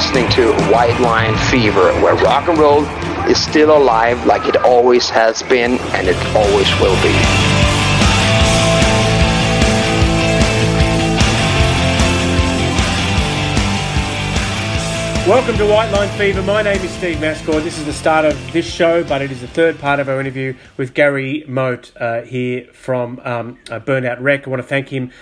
listening to White Line Fever, where rock and roll is still alive like it always has been and it always will be. Welcome to White Line Fever. My name is Steve Mascord. This is the start of this show, but it is the third part of our interview with Gary Moat uh, here from um, uh, Burnt Out Wreck. I want to thank him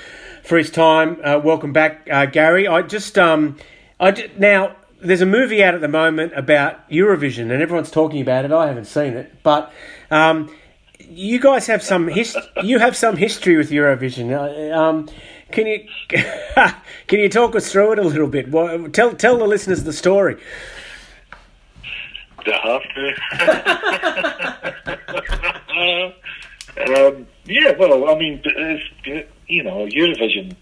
for his time. Uh, welcome back, uh, Gary. I just, um, Now there's a movie out at the moment about Eurovision, and everyone's talking about it. I haven't seen it, but um, you guys have some his- you have some history with Eurovision. Uh, um, can you can you talk us through it a little bit? Well, tell tell the listeners the story. Have to? um, yeah, well, I mean, you know, Eurovision,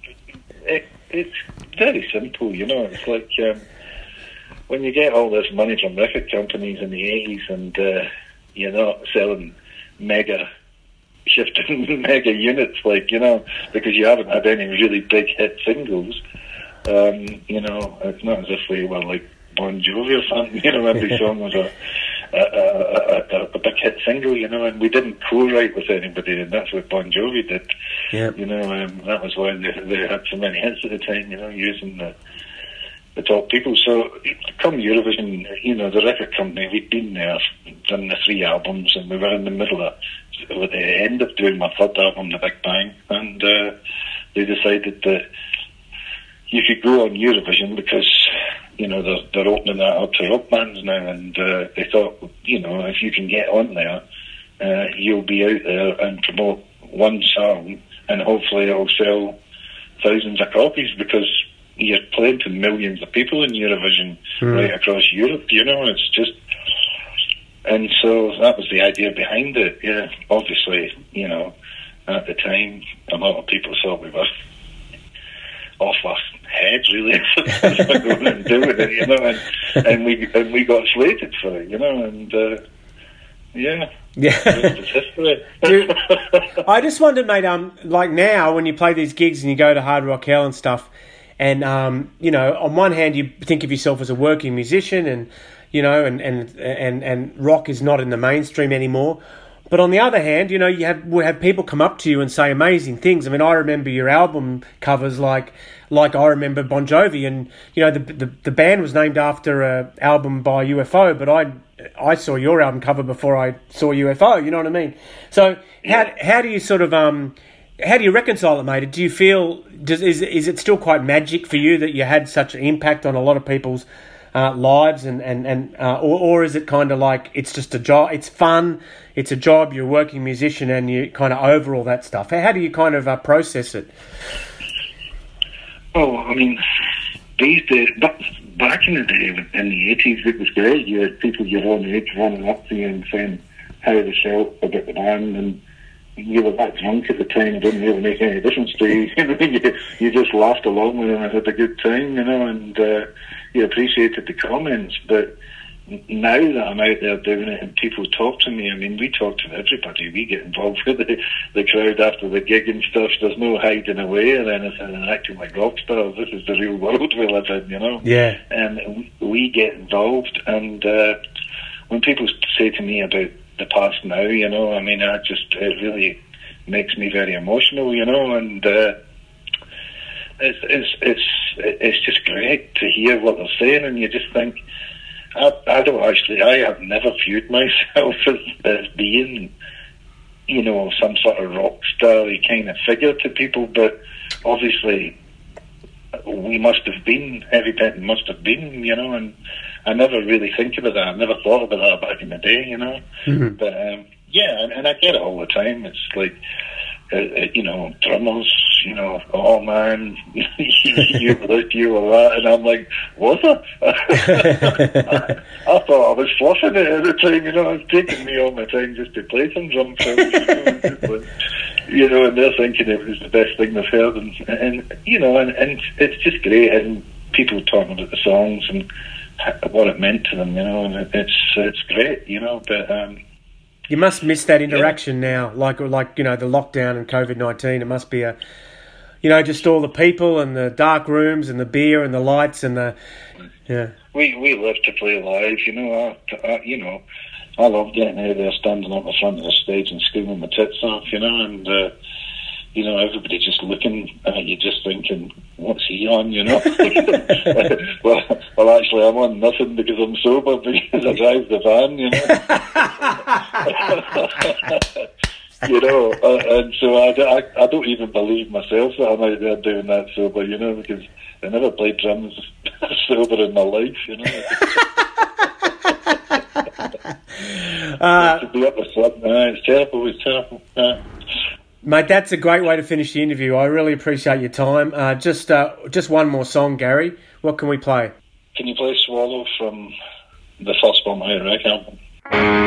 it, it's very simple, you know. It's like um, when you get all this money from record companies in the 80s and uh, you're not selling mega shifting mega units, like, you know, because you haven't had any really big hit singles. Um, you know, it's not as if we were like Bon Jovi or something, you know, every song was a, a, a, a, a big hit single, you know, and we didn't co-write with anybody, and that's what Bon Jovi did. You know, um, that was why they, they had so many hits at the time, you know, using the the top people. So come Eurovision, you know, the record company, we'd been there, done the three albums, and we were in the middle of, at the end of doing my third album, The Big Bang, and uh, they decided that you could go on Eurovision because, you know, they're, they're opening that up to rock bands now, and uh, they thought, you know, if you can get on there, uh, you'll be out there and promote one song, and hopefully it'll sell thousands of copies because you're playing to millions of people in Eurovision Mm. right across Europe. You know, it's just, and so that was the idea behind it. Yeah, obviously, you know, at the time, a lot of people thought we were off our heads, really, going and doing it. You know, and and we and we got slated for it. You know, and uh, yeah, Yeah. I just wondered, mate. Um, like now when you play these gigs and you go to Hard Rock Hell and stuff, and um, you know, on one hand you think of yourself as a working musician, and you know, and and and and rock is not in the mainstream anymore. But on the other hand, you know, you have we have people come up to you and say amazing things. I mean, I remember your album covers like like I remember Bon Jovi, and you know, the the, the band was named after a album by UFO, but I I saw your album cover before I saw UFO. You know what I mean? So how how do you sort of um how do you reconcile it, mate? Do you feel does is is it still quite magic for you that you had such an impact on a lot of people's uh, lives and and and uh, or or is it kind of like it's just a job? It's fun. It's a job. You're a working musician, and you kind of over all that stuff. How, do you kind of uh, process it? Oh, I mean, these days, but back in the day, in the eighties, it was great. You had people your own age running up to you and saying how they felt about the band, and you were that drunk at the time, it didn't really make any difference to you. You, you, just laughed along with them and had a good time, you know, and uh, you appreciated the comments. But now that I'm out there doing it and people talk to me, I mean, we talk to everybody. We get involved with the, the crowd after the gig and stuff. There's no hiding away or anything and acting like rock stars. This is the real world we live in, you know? Yeah. And we, we get involved. And uh, when people say to me about the past now, you know, I mean, I just, it really makes me very emotional, you know, and uh, it's, it's, it's, it's just great to hear what they're saying and you just think, I, I don't actually. I have never viewed myself as, as being, you know, some sort of rock star kind of figure to people. But obviously, we must have been. Heavy Pettin must have been, you know. And I never really think about that. I never thought about that back in the day, you know. Mhm. But um, yeah, and, and I get it all the time. It's like. Uh, uh, you know, drummers, you know, oh man, you this, you or that, and I'm like, was I? I thought I was fluffing it at the time, you know, it's taking me all my time just to play some drum you know, and they're thinking it was the best thing they've heard, and, and you know, and, and it's just great, and people talking about the songs and what it meant to them, you know, and it's it's great, you know, but um, You must miss that interaction now, like like you know the lockdown and COVID nineteen. It must be a You know, just all the people and the dark rooms and the beer and the lights and the yeah. We we live to play live, you know. I, I, you know, I love getting out there, standing up the front of the stage and screaming my tits off, you know, and uh, you know everybody just looking at you, just thinking, "What's he on?" You know. well, well, actually, I'm on nothing because I'm sober because I drive the van, you know. you know, uh, and so I, I, I don't even believe myself that I'm out there doing that sober, you know, because I never played drums sober in my life, you know. uh, to be up the front, uh, it's terrible, it's terrible. Uh, Mate, that's a great way to finish the interview. I really appreciate your time. Uh, just uh, just one more song, Gary. What can we play? Can you play Swallow from the first Bomb Wreck album?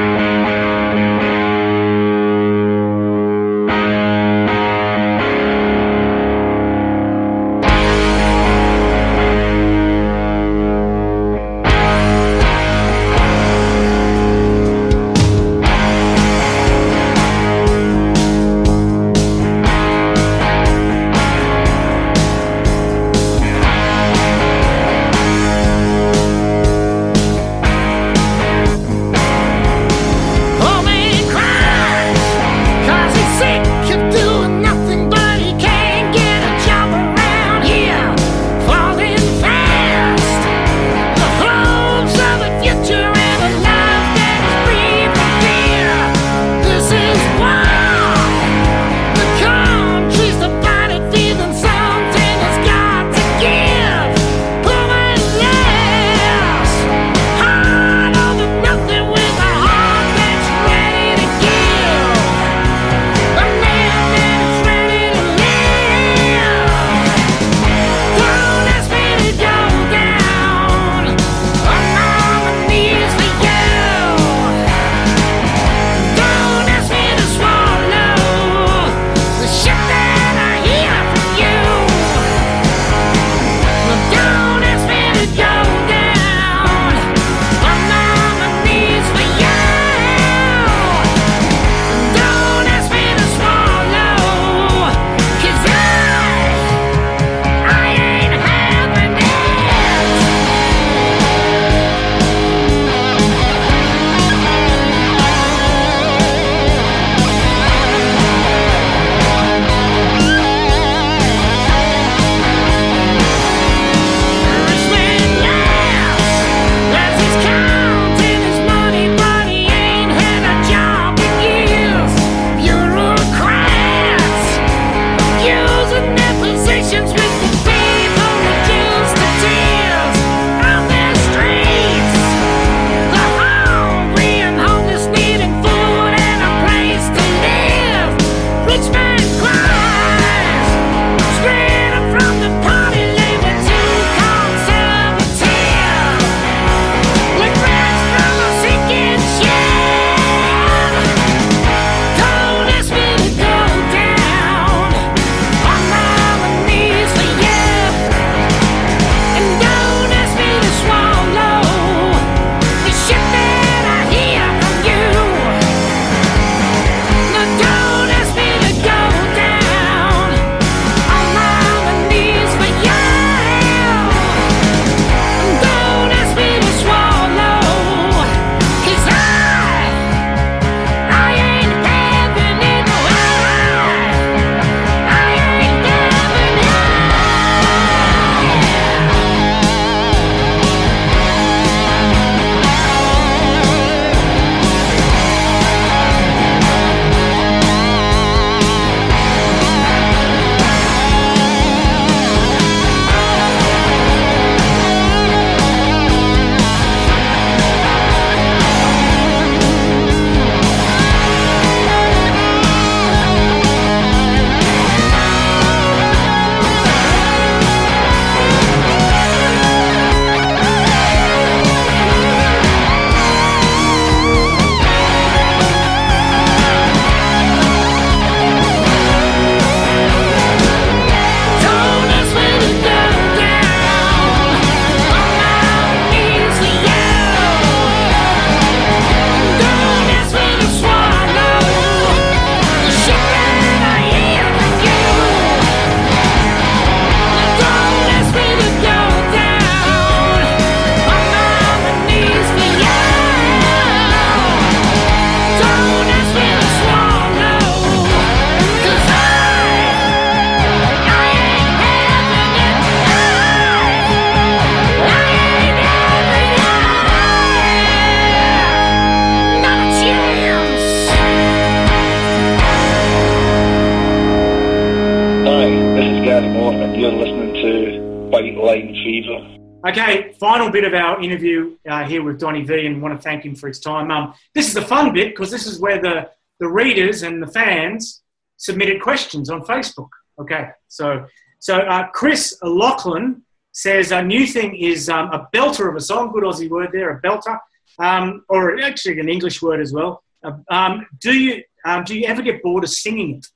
Final bit of our interview uh, here with Donnie Vie, and want to thank him for his time. Um, this is the fun bit because this is where the, the readers and the fans submitted questions on Facebook. Okay, so so uh, Chris Lachlan says a new thing is um, a belter of a song, good Aussie word there, a belter, um, or actually an English word as well. Uh, um, do you um, do you ever get bored of singing it?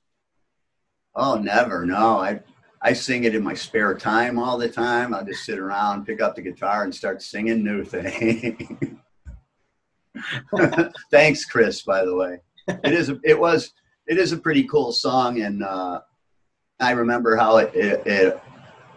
Oh, never. No, I I sing it in my spare time all the time. I just sit around, pick up the guitar, and start singing new things. Thanks, Chris. By the way, it is. A, it was. It is a pretty cool song, and uh, I remember how it it it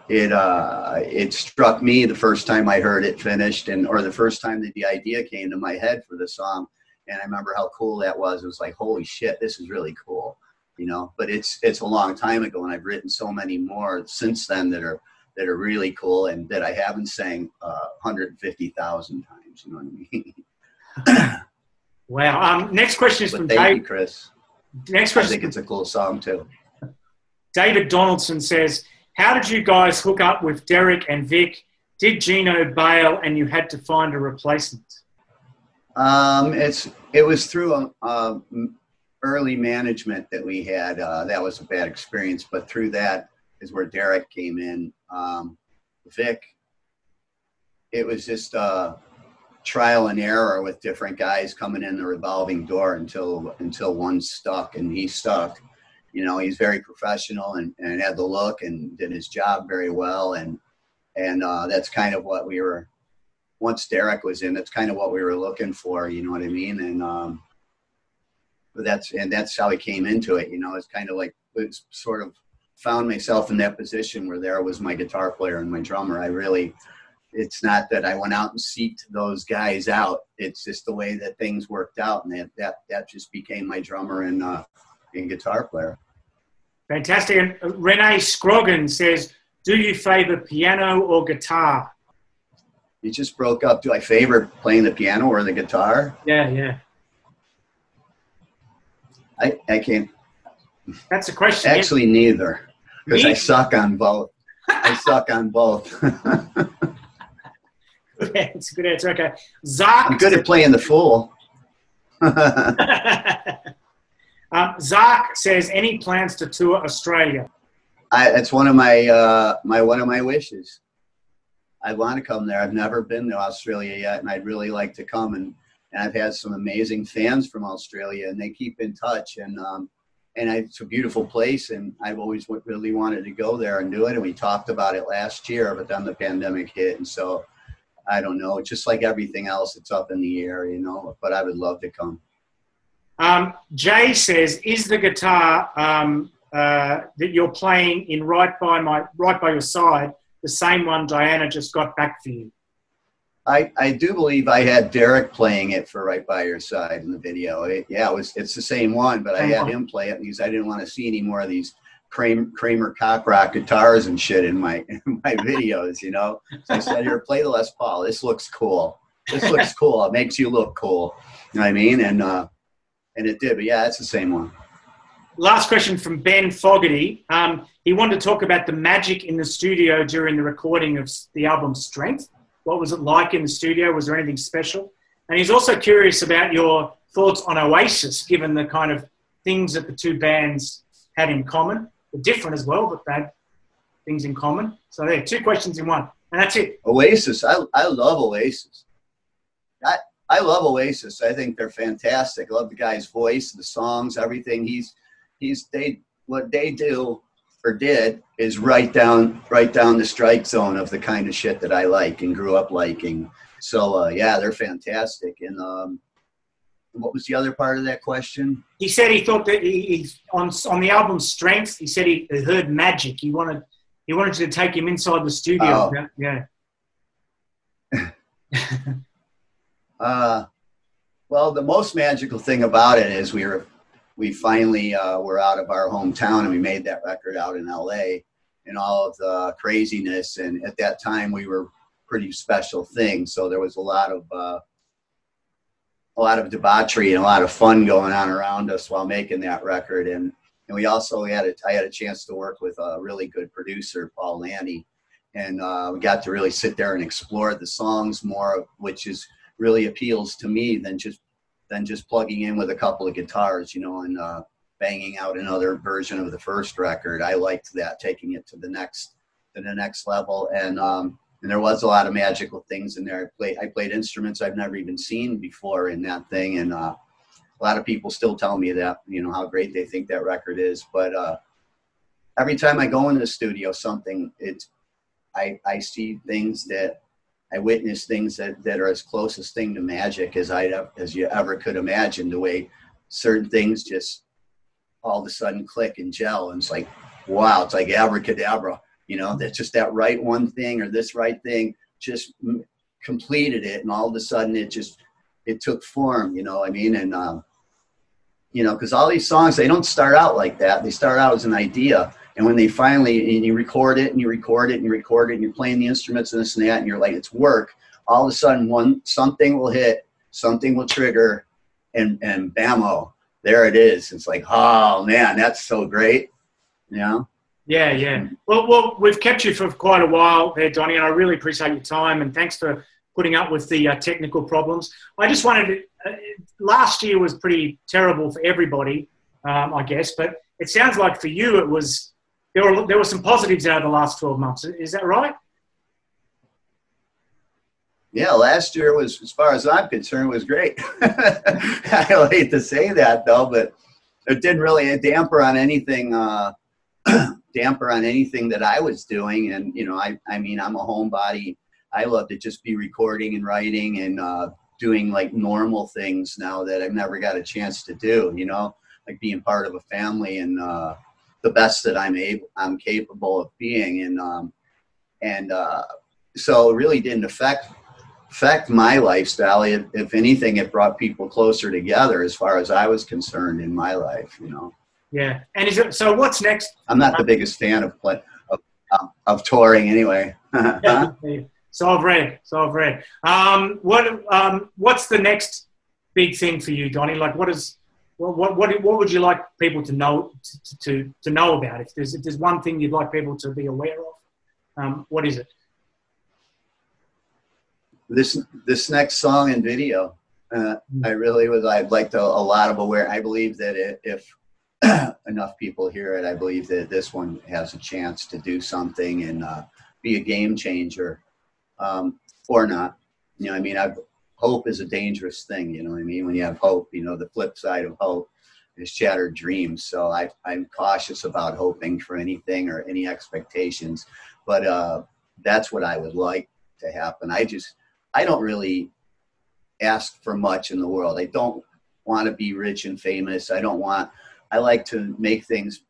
it, uh, it struck me the first time I heard it finished, and or the first time that the idea came to my head for the song. And I remember how cool that was. It was like, holy shit, this is really cool you know but it's it's a long time ago and i've written so many more since then that are that are really cool and that i haven't sang uh, 150000 times you know what i mean? Wow um, next question is but from thank Dave. you chris. Next question i think it's a cool song too. David donaldson says how did you guys hook up with derek and vic? Did gino bail and you had to find a replacement? Um, it's it was through a, a early management that we had, uh, that was a bad experience. But through that is where Derek came in. Um, Vic, it was just uh, trial and error with different guys coming in the revolving door until until one stuck, and he stuck. You know, he's very professional and, and had the look and did his job very well, and and uh, that's kind of what we were. Once Derek was in, that's kind of what we were looking for. You know what I mean? And um, but that's and that's how I came into it. You know, it's kind of like it's sort of found myself in that position where there was my guitar player and my drummer. I really, it's not that I went out and seeked those guys out. It's just the way that things worked out, and that that, that just became my drummer and uh, and guitar player. Fantastic. And uh, Renee Scroggin says, "Do you favor piano or guitar?" You just broke up. Do I favor playing the piano or the guitar? Yeah, yeah. I, I can't. That's a question. Actually, neither, because I suck on both. I suck on both. It's a good answer. Okay, Zark. I'm good at playing the fool. um, says, "Any plans to tour Australia?" I, it's one of my uh, my one of my wishes. I want to come there. I've never been to Australia yet, and I'd really like to come and and I've had some amazing fans from Australia, and they keep in touch. And um, and it's a beautiful place, and I've always really wanted to go there and do it. And we talked about it last year, but then the pandemic hit, and so I don't know. Just like everything else, it's up in the air, you know. But I would love to come. Um, Jay says, "Is the guitar um, uh, that you're playing in right by my right by your side the same one Diana just got back for you?" I, I do believe I had Derek playing it for right by your side in the video. It, yeah, it was it's the same one, but I had him play it because I didn't want to see any more of these Kramer, Kramer cock rock guitars and shit in my in my videos. You know, so I said, "Here, play the Les Paul. This looks cool. This looks cool. It makes you look cool." You know what I mean? And uh, and it did. But yeah, it's the same one. Last question from Ben Fogarty. Um, he wanted to talk about the magic in the studio during the recording of the album Strength. What was it like in the studio? Was there anything special? And he's also curious about your thoughts on Oasis, given the kind of things that the two bands had in common. They're different as well, but they had things in common. So there, two questions in one. And that's it. Oasis. I, I love Oasis. I, I love Oasis. I think they're fantastic. I love the guy's voice, the songs, everything. He's he's they what they do or did is right down right down the strike zone of the kind of shit that I like and grew up liking. So uh, yeah, they're fantastic. And um, what was the other part of that question? He said he thought that he, he on on the album Strength. He said he heard magic. He wanted he wanted to take him inside the studio. Oh. Yeah. uh, well, the most magical thing about it is we were we finally uh, were out of our hometown and we made that record out in LA and all of the craziness. And at that time, we were pretty special things. So there was a lot of uh, a lot of debauchery and a lot of fun going on around us while making that record. And and we also had a, I had a chance to work with a really good producer, Paul Lani, and uh, we got to really sit there and explore the songs more, which is really appeals to me than just than just plugging in with a couple of guitars, you know, and uh, banging out another version of the first record. I liked that, taking it to the next to the next level, and um, and there was a lot of magical things in there. I played I played instruments I've never even seen before in that thing, and uh, a lot of people still tell me that you know how great they think that record is. But uh, every time I go into the studio, something it's I I see things that I witness things that, that are as closest thing to magic as I as you ever could imagine. The way certain things just all of a sudden click and gel, and it's like, wow, it's like abracadabra. You know, that's just that right one thing or this right thing just completed it, and all of a sudden it just it took form. You know, I mean, and um, you know, because all these songs they don't start out like that. They start out as an idea, and when they finally and you record it and you record it and you record it and you're playing the instruments and this and that, and you're like, it's work. All of a sudden, one something will hit, something will trigger, and and bammo, there it is. It's like, oh man, that's so great. You know. Yeah, yeah. Well, well, we've kept you for quite a while there, Donnie, and I really appreciate your time and thanks for putting up with the uh, technical problems. I just wanted to, uh, last year was pretty terrible for everybody, um, I guess, but it sounds like for you it was there were there were some positives out of the last twelve months. Is that right? Yeah, last year was, as far as I'm concerned, was great. I hate to say that though, but it didn't really damper on anything. Uh, damper on anything that I was doing, and you know, I I mean, I'm a homebody. I love to just be recording and writing and uh, doing like normal things now that I've never got a chance to do. You know, like being part of a family and uh, the best that I'm able, I'm capable of being, and um, and uh, so it really didn't affect affect my lifestyle. If, if anything, it brought people closer together as far as I was concerned in my life. You know. Yeah, and is it so? What's next? I'm not the biggest fan of play, of, um, of touring anyway. huh? So I've read. So I've read. Um, what um, what's the next big thing for you, Donnie? Like, what is what, what, what, what would you like people to know to, to, to know about? If there's, if there's one thing you'd like people to be aware of, um, what is it? This this next song and video, uh, I really would. I'd like to a lot of aware. I believe that if enough people hear it, I believe that this one has a chance to do something and uh, be a game changer, um, or not. You know, I mean, I've hope is a dangerous thing. You know what I mean? When you have hope, you know, the flip side of hope is shattered dreams. So I, I'm cautious about hoping for anything or any expectations, but uh, that's what I would like to happen. I just, I don't really ask for much in the world. I don't want to be rich and famous. I don't want, I like to make things,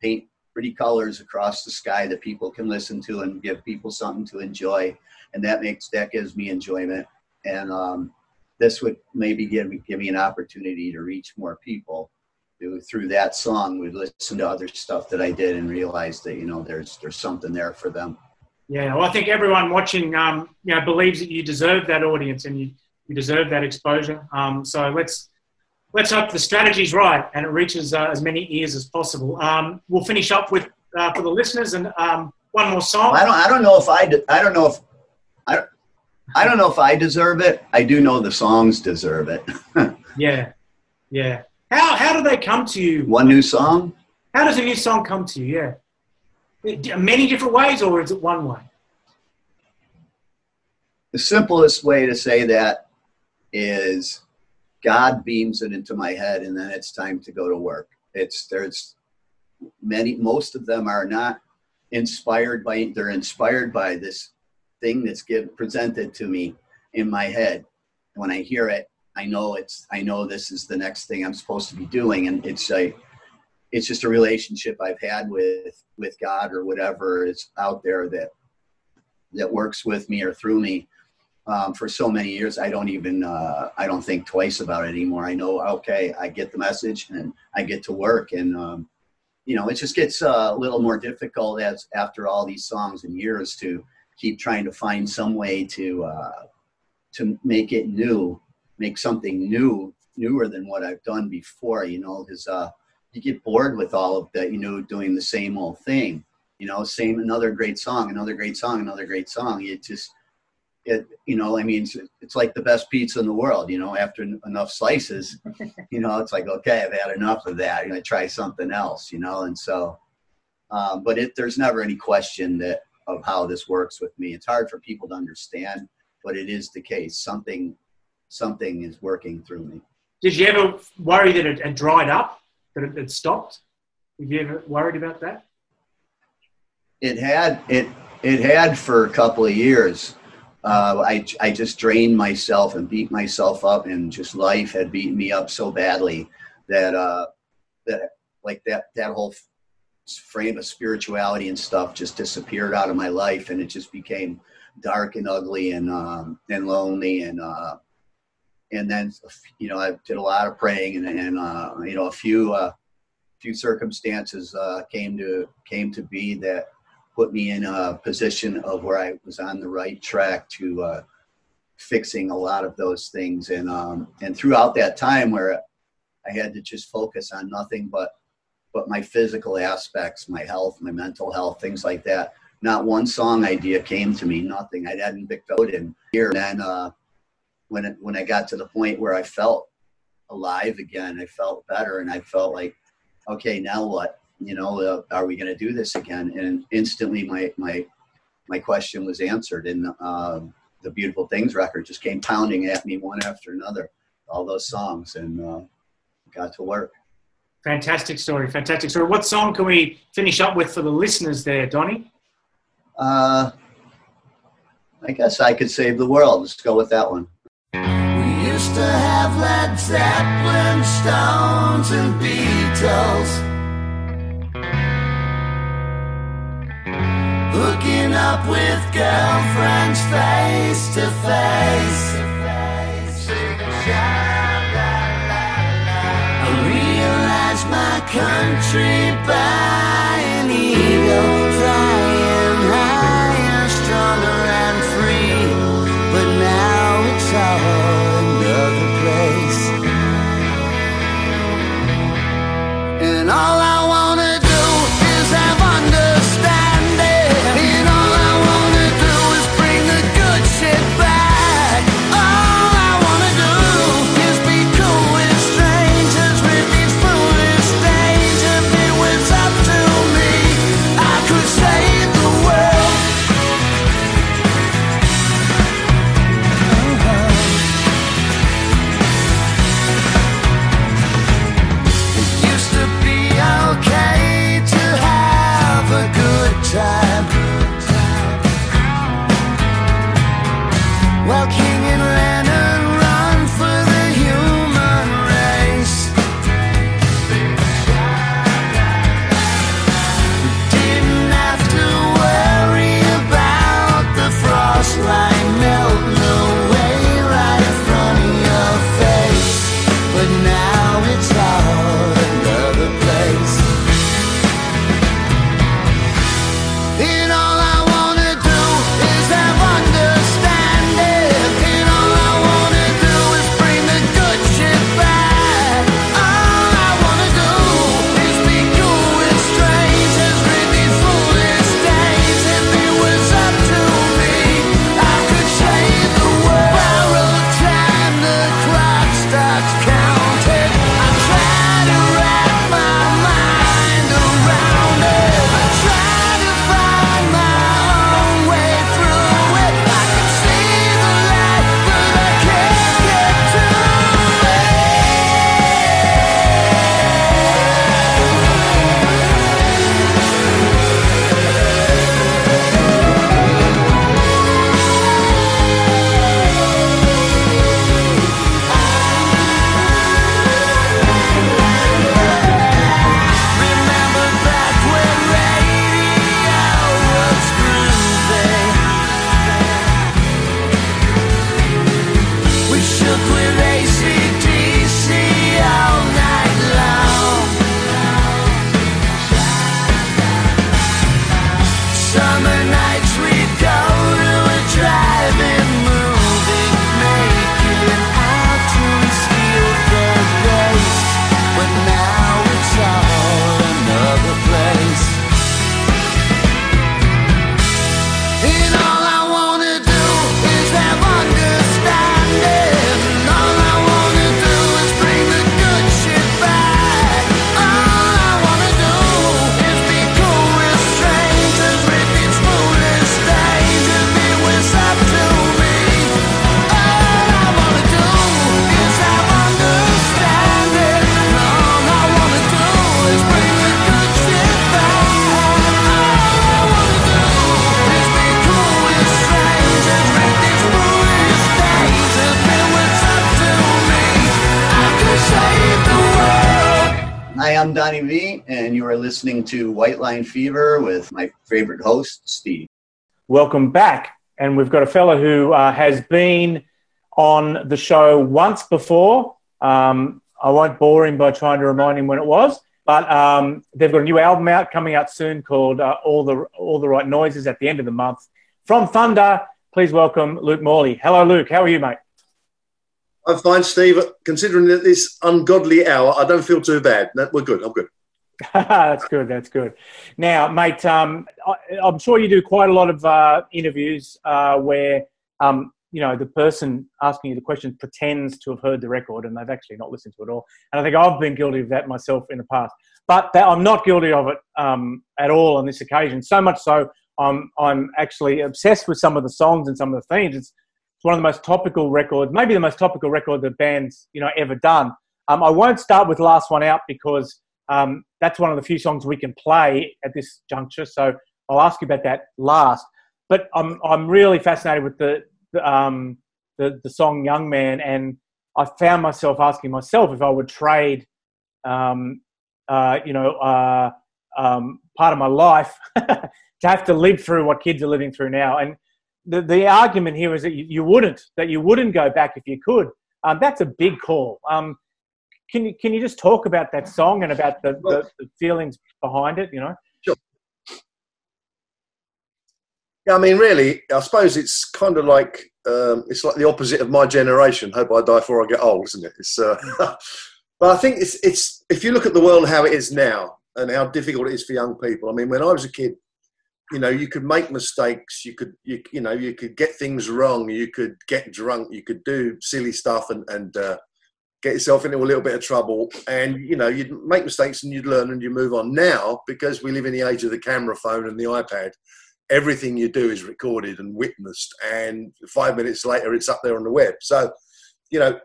paint pretty colors across the sky that people can listen to and give people something to enjoy. And that makes, that gives me enjoyment and um, this would maybe give me, give me an opportunity to reach more people. Through that song we listen to other stuff that i did and realize that you know there's there's something there for them. Yeah well i think everyone watching um, you know believes that you deserve that audience and you, you deserve that exposure. Um, so let's let's hope the strategy's right and it reaches uh, as many ears as possible. Um, we'll finish up with uh, for the listeners and um, one more song. I don't i don't know if i i don't know if I don't know if I deserve it. I do know the songs deserve it. yeah, yeah. How how do they come to you? One new song. How does a new song come to you? Yeah, many different ways, or is it one way? The simplest way to say that is God beams it into my head, and then it's time to go to work. It's there's many, most of them are not inspired by. They're inspired by this thing that's presented to me in my head. When I hear it, I know it's I know this is the next thing I'm supposed to be doing, and it's a it's just a relationship I've had with with God or whatever is out there that that works with me or through me um, for so many years. I don't even uh, I don't think twice about it anymore. I know okay, I get the message and I get to work, and um, you know it just gets uh, a little more difficult as after all these songs and years to keep trying to find some way to uh, to make it new, make something new, newer than what I've done before. You know, because uh, you get bored with all of that. You know, doing the same old thing. You know, same another great song, another great song, another great song. It just it you know i mean it's, it's, like the best pizza in the world you know after enough slices you know it's like okay i've had enough of that i'm going to try something else you know and so um, but it, there's never any question that of how this works with me. It's hard for people to understand but it is the case. Something something is working through me. Did you ever worry that it had dried up that it stopped? Have you ever worried about that? It had it it had for a couple of years. Uh, I, I just drained myself and beat myself up and just life had beaten me up so badly that uh, that like that that whole frame of spirituality and stuff just disappeared out of my life and it just became dark and ugly and um, and lonely and uh, and then you know I did a lot of praying and and uh, you know a few uh, few circumstances uh, came to came to be that put me in a position of where I was on the right track to uh, fixing a lot of those things. And um, and throughout that time, where I had to just focus on nothing but but my physical aspects, my health, my mental health, things like that. Not one song idea came to me. Nothing. I hadn't picked out in here. And then uh, when it, when I got to the point where I felt alive again, I felt better, and I felt like, okay, now what? you know, uh, are we going to do this again? And instantly, my my my question was answered, and uh, the Beautiful Things record just came pounding at me one after another, all those songs, and uh, got to work. Fantastic story, fantastic story. What song can we finish up with for the listeners there, Donnie? Uh, I guess I could save the world. Let's go with that one. We used to have Led Zeppelin, Stones, and Beatles. Hooking up with girlfriends face to face. My country by listening to White Line Fever with my favorite host, Steve. Welcome back. And we've got a fellow who uh, has been on the show once before. Um, I won't bore him by trying to remind him when it was, but um, they've got a new album out coming out soon called uh, "All the All the Right Noises" at the end of the month. From Thunder, please welcome Luke Morley. Hello, Luke. How are you, mate? I'm fine, Steve. Considering that this ungodly hour, I don't feel too bad. No, we're good. I'm good. that's good. That's good. Now, mate, um, I, am sure you do quite a lot of uh, interviews uh, where um, you know the person asking you the question pretends to have heard the record and they've actually not listened to it all. And I think I've been guilty of that myself in the past, but that, I'm not guilty of it um, at all on this occasion. So much so, I'm I'm actually obsessed with some of the songs and some of the themes. It's, it's one of the most topical records, maybe the most topical record the band's you know ever done. Um, I won't start with last one out because um, that's one of the few songs we can play at this juncture. So I'll ask you about that last. But I'm I'm really fascinated with the the, um, the, the song Young Man, and I found myself asking myself if I would trade, um, uh, you know, uh, um, part of my life to have to live through what kids are living through now. And the, the argument here is that you, you wouldn't, that you wouldn't go back if you could. Um, that's a big call. Um, can you can you just talk about that song and about the, the, the feelings behind it? You know. Sure. Yeah, I mean, really, I suppose it's kind of like um, it's like the opposite of my generation. Hope I die before I get old, isn't it? It's, uh, but I think it's it's if you look at the world how it is now and how difficult it is for young people. I mean, when I was a kid, you know, you could make mistakes. You could you you know you could get things wrong. You could get drunk. You could do silly stuff and and uh, get yourself into a little bit of trouble. And you know, you'd make mistakes and you'd learn and you move on. Now, because we live in the age of the camera phone and the iPad everything you do is recorded and witnessed, and five minutes later it's up there on the web. So, you know,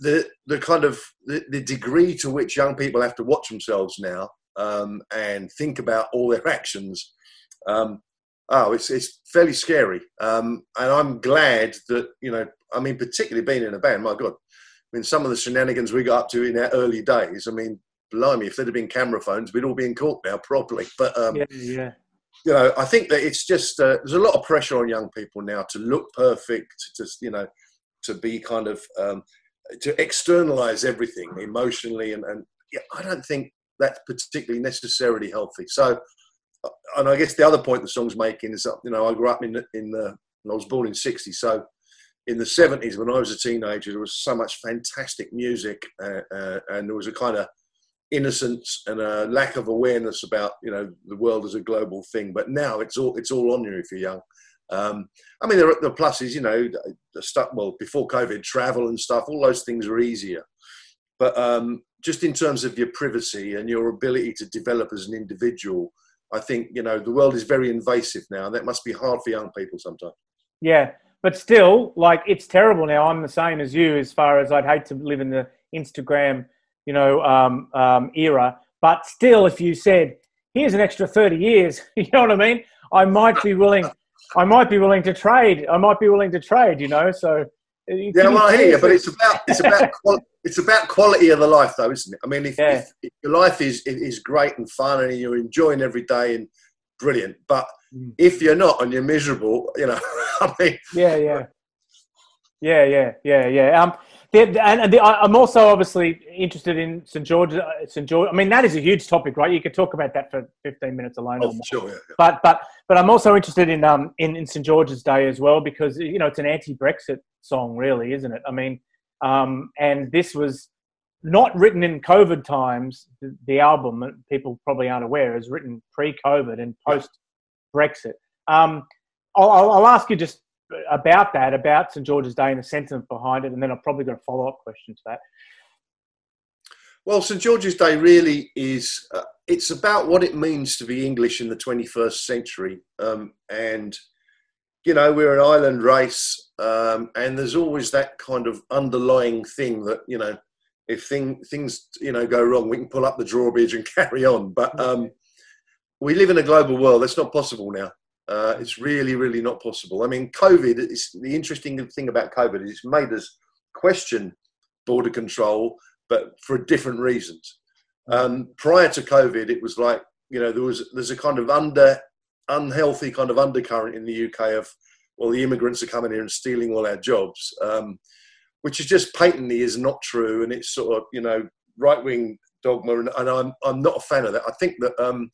the the kind of the, the degree to which young people have to watch themselves now um, and think about all their actions. Um, oh, it's it's fairly scary, um, and I'm glad that you know. I mean, particularly being in a band. My God, mean, some of the shenanigans we got up to in our early days. I mean, blimey, if there'd have been camera phones, we'd all be in court now, probably. But um, yeah, yeah you know, I think that it's just uh, there's a lot of pressure on young people now to look perfect, to you know, to be kind of um, to externalize everything emotionally, and, and yeah, I don't think that's particularly necessarily healthy. So, uh, and I guess the other point the song's making is that you know I grew up in in the I was born in '60, so in the 70s when I was a teenager, there was so much fantastic music, uh, uh, and there was a kind of innocence and a lack of awareness about you know the world as a global thing. But now it's all it's all on you if you're young. Um, I mean, there are the pluses, you know, stuff. Well, before COVID, travel and stuff, all those things are easier. But um, just in terms of your privacy and your ability to develop as an individual, I think you know the world is very invasive now, and that must be hard for young people sometimes. Yeah, but still, like it's terrible now. I'm the same as you, as far as I'd hate to live in the Instagram you know, um, um, era. But still, if you said, "Here's an extra thirty years," you know what I mean? I might be willing. I might be willing to trade. I might be willing to trade. You know, so. Uh, yeah, well, I hear you, but it's about it's about it's about quality of the life, though, isn't it? I mean, if, yeah. if, if your life is is great and fun and you're enjoying every day and brilliant, but mm. if you're not and you're miserable, you know, I mean, yeah, yeah, yeah, yeah, yeah, yeah. Um, the, and the, I'm also obviously interested in St George. Uh, St George. I mean, that is a huge topic, right? You could talk about that for 15 minutes alone. Oh, sure. Yeah, yeah. But but but I'm also interested in um in, in St George's Day as well because you know it's an anti-Brexit song, really, isn't it? I mean, um, and this was not written in COVID times. The, the album, people probably aren't aware, is written pre-COVID and post-Brexit. Um, I'll, I'll ask you just about that, about St George's Day and the sentiment behind it, and then I've probably got a follow up question to that. Well, St George's Day really is. Uh, it's about what it means to be English in the 21st century, um, and you know we're an island race, um, and there's always that kind of underlying thing that you know if thing, things you know go wrong, we can pull up the drawbridge and carry on. But um, we live in a global world. That's not possible now. Uh, it's really, really not possible. I mean, COVID, is, the interesting thing about COVID is it's made us question border control, but for different reasons. Um, prior to COVID, it was like you know there was there's a kind of under unhealthy kind of undercurrent in the UK of well the immigrants are coming here and stealing all our jobs, um, which is just patently is not true, and it's sort of you know right wing dogma, and, and, I'm I'm not a fan of that. I think that um,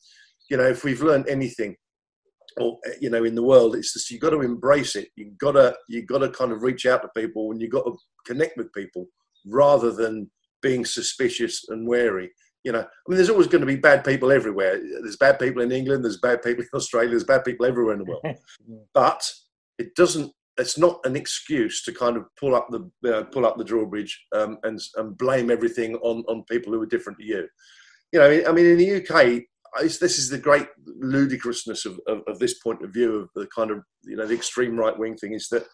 you know if we've learned anything. Or you know, in the world, it's just you've got to embrace it. You got to you got to kind of reach out to people, and you got to connect with people rather than being suspicious and wary you know, I mean, there's always going to be bad people everywhere. There's bad people in England. There's bad people in Australia. There's bad people everywhere in the world. but it doesn't. It's not an excuse to kind of pull up the uh, pull up the drawbridge um, and and blame everything on on people who are different to you. You know, I mean, in the UK, this is the great ludicrousness of, of, of this point of view of the kind of you know the extreme right wing thing is that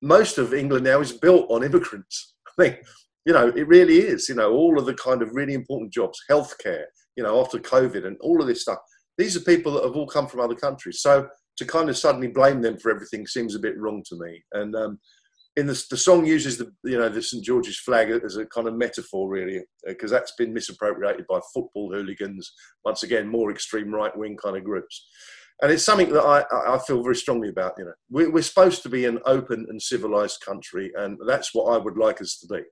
most of England now is built on immigrants. I think you know, it really is. You know, all of the kind of really important jobs, healthcare. You know, after COVID and all of this stuff. These are people that have all come from other countries. So to kind of suddenly blame them for everything seems a bit wrong to me. And um, in the, the song uses the you know the St George's flag as a kind of metaphor, really, because uh, that's been misappropriated by football hooligans. Once again, more extreme right wing kind of groups. And it's something that I, I feel very strongly about. You know, we're, we're supposed to be an open and civilized country, and that's what I would like us to be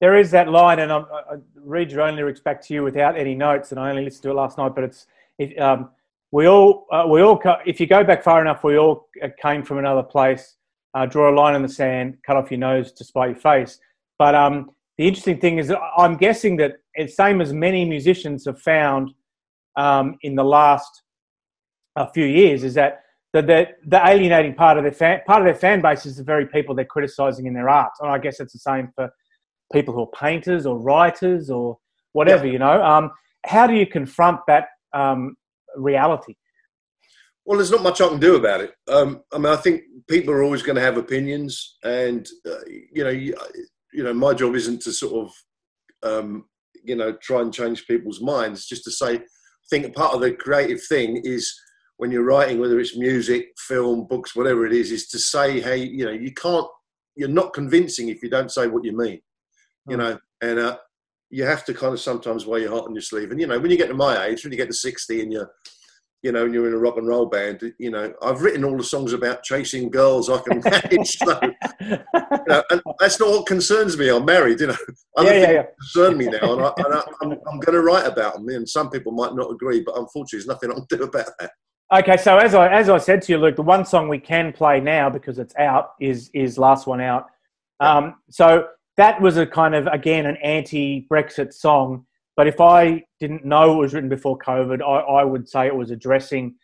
there is that line, and I'm, i read your own lyrics back to you without any notes, and I only listened to it last night. But it's it, um, we all uh, we all if you go back far enough, we all uh, came from another place. Uh, draw a line in the sand, cut off your nose to spite your face. But um, the interesting thing is, I'm guessing that it's the same as many musicians have found um, in the last uh, few years is that the, the, the alienating part of their fan, part of their fan base is the very people they're criticizing in their art. And I guess it's the same for people who are painters or writers or whatever, yeah. you know. Um, how do you confront that um, reality? Well, there's not much I can do about it. Um, I mean, I think people are always going to have opinions, and uh, you know, you, you, know, my job isn't to sort of, um, you know, try and change people's minds. Just to say, I think part of the creative thing is when you're writing, whether it's music, film, books, whatever it is, is to say, hey, you know, you can't, you're not convincing if you don't say what you mean you know, and uh, you have to kind of sometimes wear your heart on your sleeve. And you know, when you get to my age, when you get to sixty, and you're, you know, and you're in a rock and roll band, you know, I've written all the songs about chasing girls I can manage. so, you know, and that's not what concerns me. I'm married, you know. Other yeah, yeah, yeah. concern me now, and, I, am I'm, I'm going to write about them. And some people might not agree, but unfortunately, there's nothing I can do about that. Okay, so as I as I said to you, Luke, the one song we can play now because it's out is is last one out. Um, so that was a kind of again an anti-Brexit song. But if I didn't know it was written before COVID, I, I would say it was addressing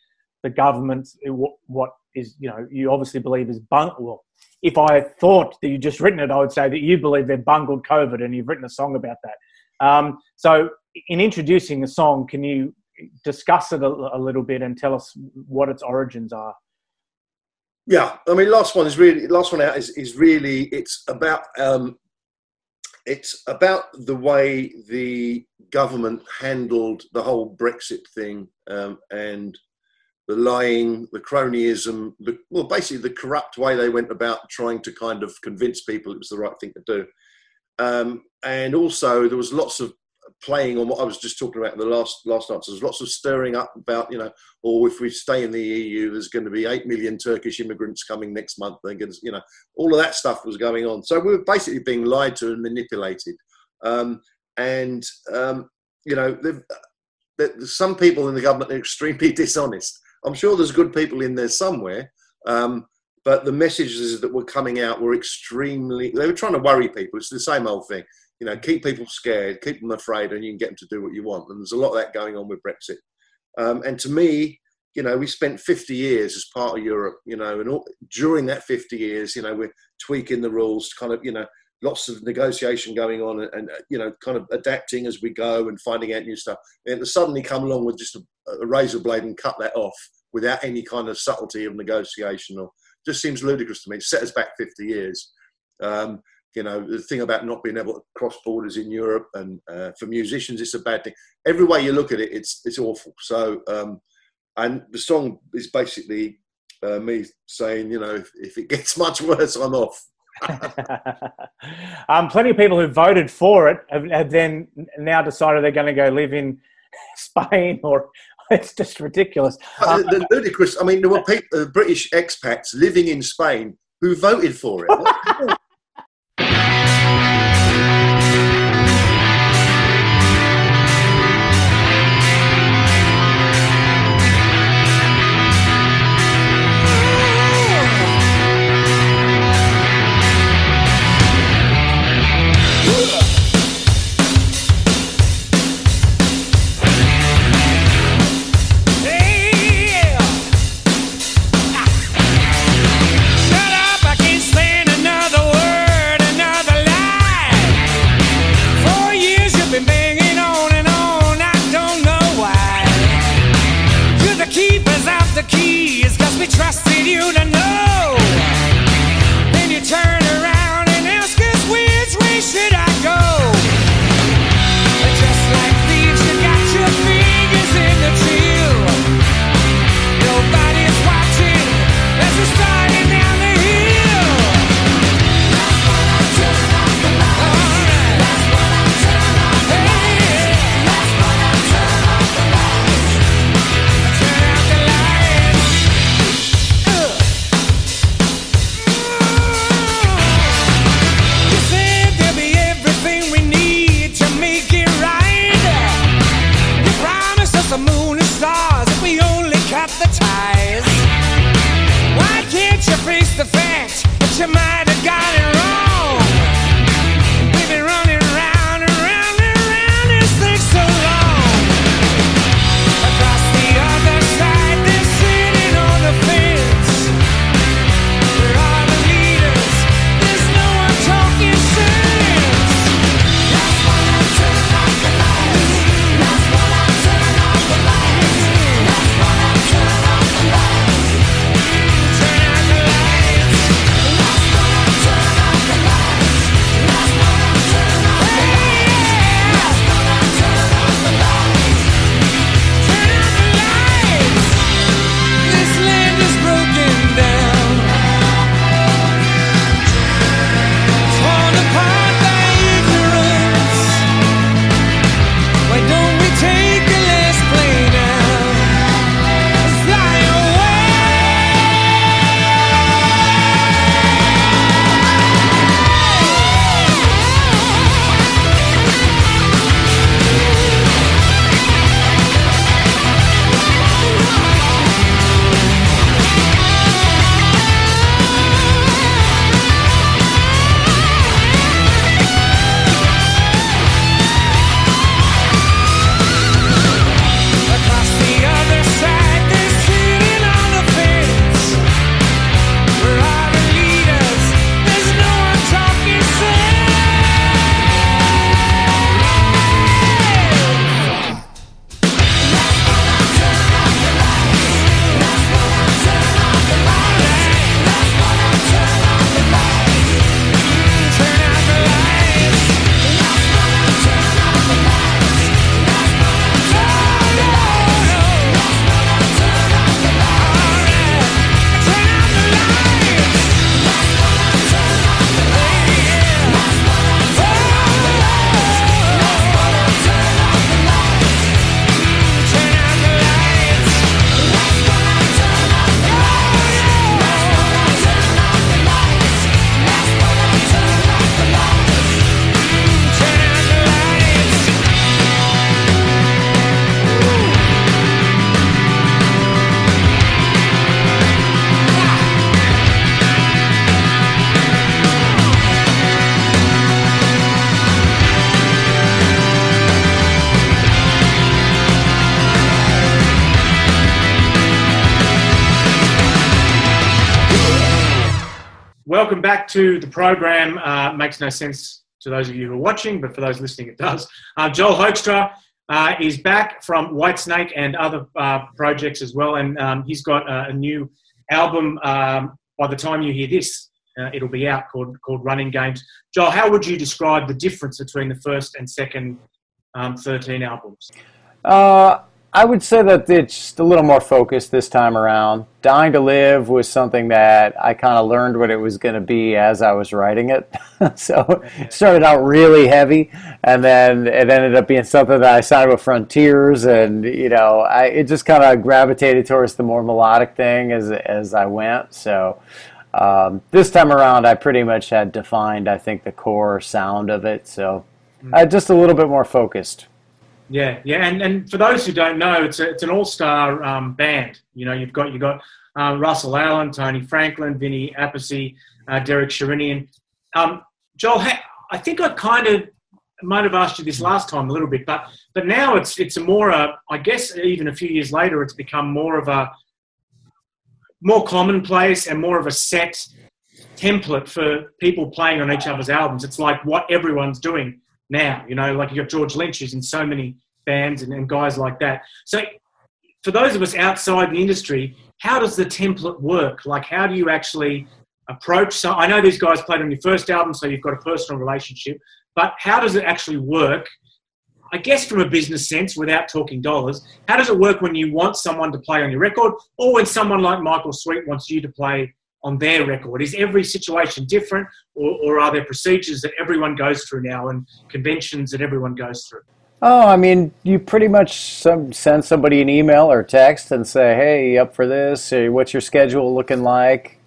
the government. What, what is you know you obviously believe is bunk. Well, if I thought that you just written it, I would say that you believe they've bungled COVID, and you've written a song about that. Um, so, in introducing the song, can you discuss it a, a, little bit and tell us what its origins are? Yeah, I mean, last one is really last one out is is really it's about um, it's about the way the government handled the whole Brexit thing um, and the lying, the cronyism, the, well, basically the corrupt way they went about trying to kind of convince people it was the right thing to do. Um, and also, there was lots of playing on what I was just talking about in the last last answer. There's lots of stirring up about you know, or oh, if we stay in the EU, there's going to be eight million Turkish immigrants coming next month. To, you know, all of that stuff was going on. So we were basically being lied to and manipulated. Um, and um, you know, some people in the government are extremely dishonest. I'm sure there's good people in there somewhere. Um, but the messages that were coming out were extremely, they were trying to worry people. It's the same old thing you know, keep people scared, keep them afraid, and you can get them to do what you want. And there's a lot of that going on with Brexit. Um, and to me, you know, we spent 50 years as part of Europe, you know, and all, during that 50 years, you know, we're tweaking the rules, kind of, you know, lots of negotiation going on and, and, you know, kind of adapting as we go and finding out new stuff. And to suddenly come along with just a, a razor blade and cut that off without any kind of subtlety of negotiation or just seems ludicrous to me. It set us back 50 years. Um, you know the thing about not being able to cross borders in Europe and uh, for musicians it's a bad thing. Every way you look at it, it's it's awful. So um, and the song is basically uh, me saying, you know, if, if, it gets much worse, I'm off. um, plenty of people who voted for it have, have then now decided they're going to go live in Spain or it's just ridiculous. Uh, the ludicrous. I mean, there were people, uh, British expats living in Spain who voted for it. To the program. Uh, makes no sense to those of you who are watching, but for those listening, it does. Uh, Joel Hoekstra uh, is back from Whitesnake and other uh, projects as well, and um, he's got a, a new album. Um, by the time you hear this, uh, it'll be out called called Running Games. Joel, how would you describe the difference between the first and second um, thirteen albums? I would say that it's just a little more focused this time around. Dying to Live was something that I kind of learned what it was going to be as I was writing it. so it started out really heavy, and then it ended up being something that I signed with Frontiers, and you know, I it just kind of gravitated towards the more melodic thing as as I went. So. Um, this time around, I pretty much had defined, I think, the core sound of it. So, uh, just a little bit more focused. Yeah, yeah, and, and for those who don't know, it's a, it's an all star um, band. You know, you've got you've got uh, Russell Allen, Tony Franklin, Vinny Appice, uh, Derek Sherinian. Um, Joel, I think I kind of might have asked you this last time a little bit, but but now it's it's a more uh, I guess even a few years later, it's become more of a more commonplace and more of a set template for people playing on each other's albums. It's like what everyone's doing now. You know, like you got George Lynch who's in so many bands and, and guys like that. So for those of us outside the industry, how does the template work? Like, how do you actually approach? So I know these guys played on your first album, so you've got a personal relationship. But how does it actually work? I guess from a business sense, without talking dollars, how does it work when you want someone to play on your record, or when someone like Michael Sweet wants you to play on their record? Is every situation different, or, or are there procedures that everyone goes through now and conventions that everyone goes through? Oh, I mean, you pretty much send somebody an email or text and say, "Hey, up for this? What's your schedule looking like?"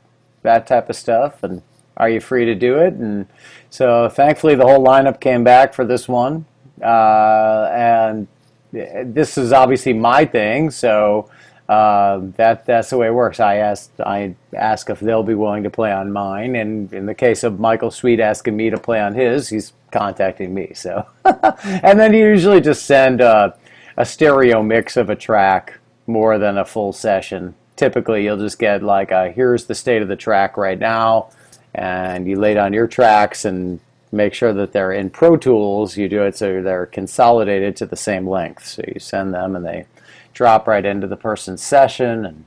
That type of stuff, and are you free to do it? And so, thankfully, the whole lineup came back for this one, uh, and this is obviously my thing. So uh, that that's the way it works. I asked I ask if they'll be willing to play on mine, and in the case of Michael Sweet asking me to play on his, he's contacting me. So, and then you usually just send a, a stereo mix of a track more than a full session. Typically, you'll just get like a here's the state of the track right now, and you lay down your tracks and make sure that they're in Pro Tools. You do it so they're consolidated to the same length. So you send them, and they drop right into the person's session, and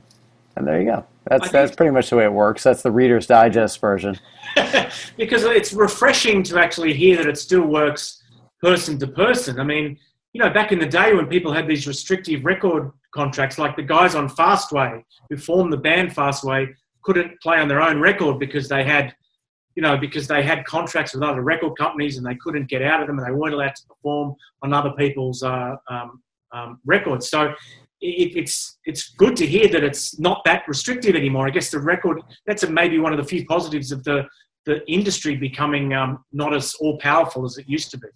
and there you go. That's that's pretty much the way it works. That's the Reader's Digest version. because it's refreshing to actually hear that it still works person to person. I mean, you know, back in the day when people had these restrictive record contracts, like the guys on Fastway who formed the band Fastway couldn't play on their own record because they had, you know, because they had contracts with other record companies and they couldn't get out of them and they weren't allowed to perform on other people's uh, um, um. So it, it's it's good to hear that it's not that restrictive anymore. I guess the record that's a, maybe one of the few positives of the the industry becoming um, not as all powerful as it used to be.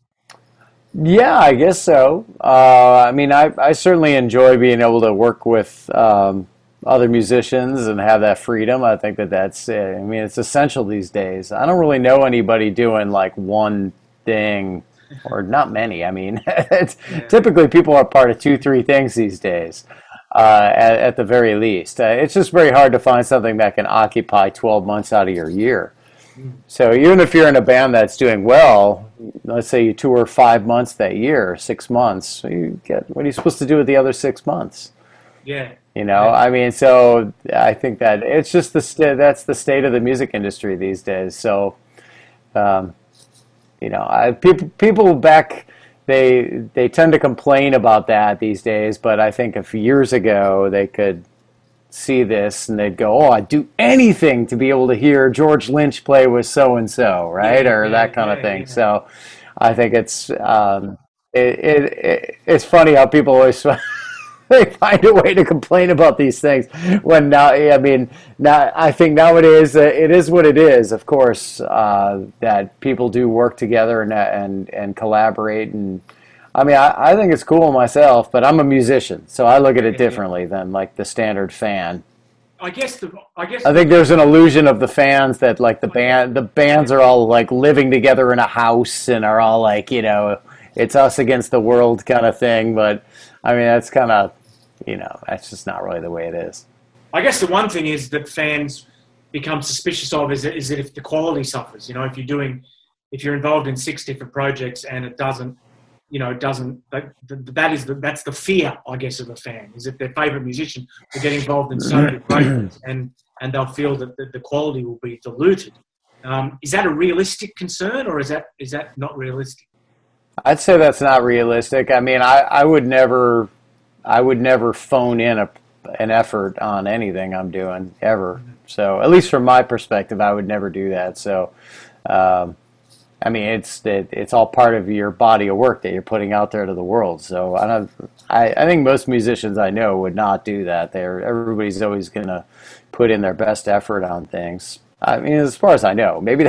Yeah, I guess so. Uh, I mean, I, I certainly enjoy being able to work with um, other musicians and have that freedom. I think that that's, I mean, it's essential these days. I don't really know anybody doing like one thing, or not many. I mean, yeah. typically people are part of two, three things these days. Uh, at, at, the very least, uh, it's just very hard to find something that can occupy 12 months out of your year. So even if you're in a band that's doing well, let's say you tour five months that year, six months, you get what are you supposed to do with the other six months? Yeah. You know, yeah. I mean, so I think that it's just the st- that's the state of the music industry these days. So, um, you know, I, people people back they they tend to complain about that these days, but I think a few years ago they could see this and they'd go, "Oh, I'd do anything to be able to hear George Lynch play with so and so, right?" Yeah, or yeah, that kind yeah, of thing. So, I think it's um, it, it, it it's funny how people always they find a way to complain about these things when now I mean now I think nowadays uh, it is what it is. Of course, uh, that people do work together and and and collaborate and. I mean, I, I think it's cool myself, but I'm a musician, so I look at it differently than like the standard fan. I guess the I guess I think there's an illusion of the fans that like the band the bands are all like living together in a house and are all like you know it's us against the world kind of thing. But I mean that's kind of you know that's just not really the way it is. I guess the one thing is that fans become suspicious of is is that if the quality suffers, you know, if you're doing, if you're involved in six different projects and it doesn't, you know, it doesn't, that, that is the, that's the fear, I guess, of a fan is that their favorite musician will get involved in so many projects and, and they'll feel that the, the quality will be diluted. Um, is that a realistic concern or is that, is that not realistic? I'd say that's not realistic. I mean, I, I would never, I would never phone in a an effort on anything I'm doing ever. So at least from my perspective, I would never do that. So. Um, I mean, it's it, it's all part of your body of work that you're putting out there to the world. So I don't. I, I think most musicians I know would not do that. They're everybody's always going to put in their best effort on things. I mean, as far as I know, maybe,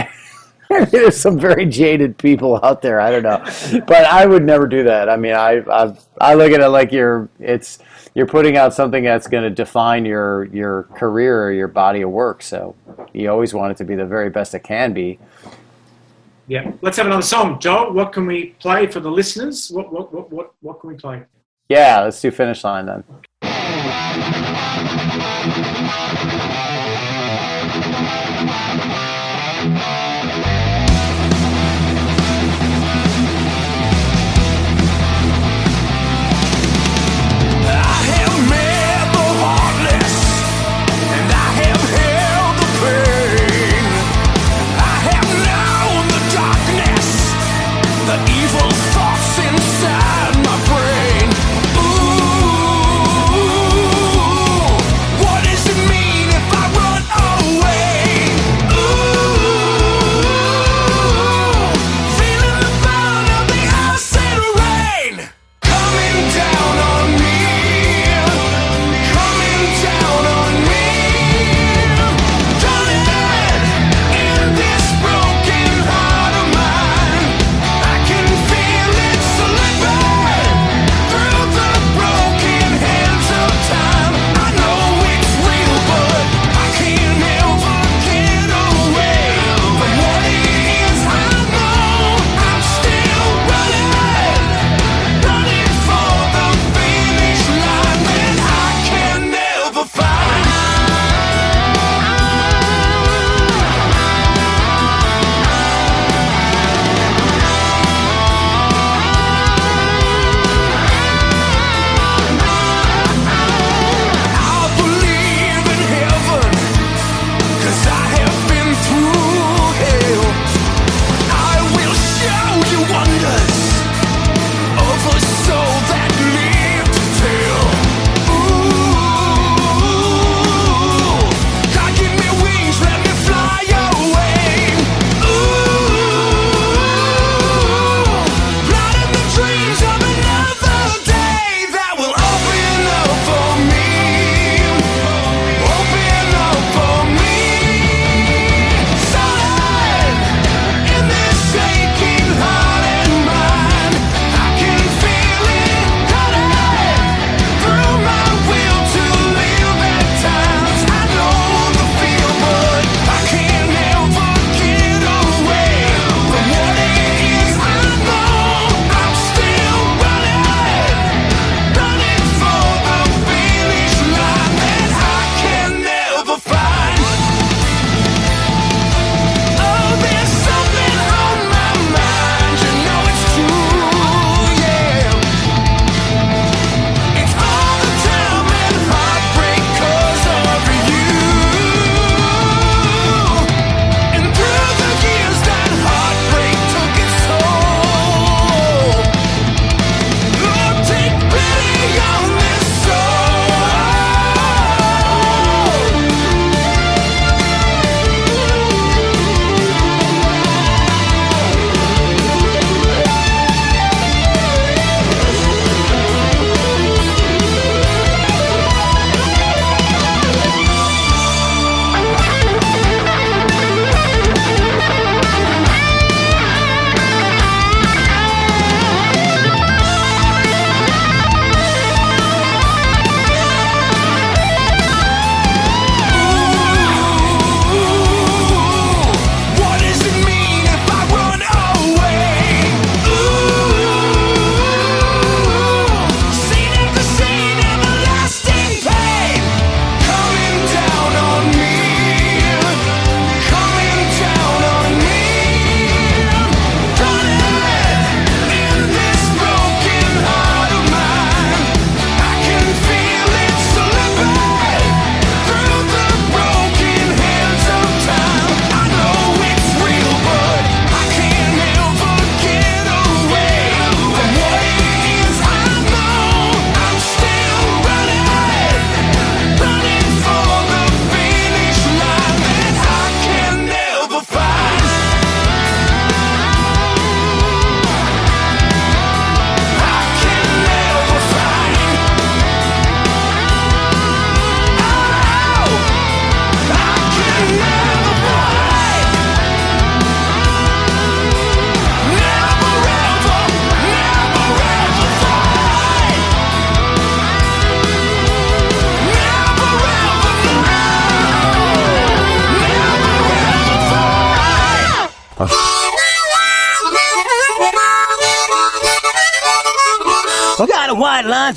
there's some very jaded people out there. I don't know, but I would never do that. I mean, I I, I look at it like you're it's you're putting out something that's going to define your your career or your body of work. So you always want it to be the very best it can be. Yeah. Let's have another song, Joel. What can we play for the listeners? What what what what, what can we play? Yeah, let's do finish line then.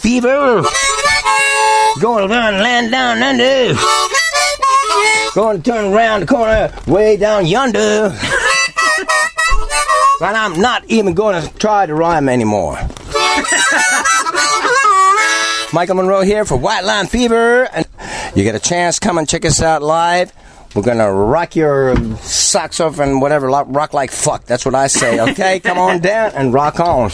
Fever. Run land down under. Going to turn around the corner way down yonder. and I'm not even going to try to rhyme anymore. Michael Monroe here for White Line Fever. And you get a chance, come and check us out live. We're gonna rock your socks off and whatever, rock like fuck. That's what I say. Okay, come on down and rock on.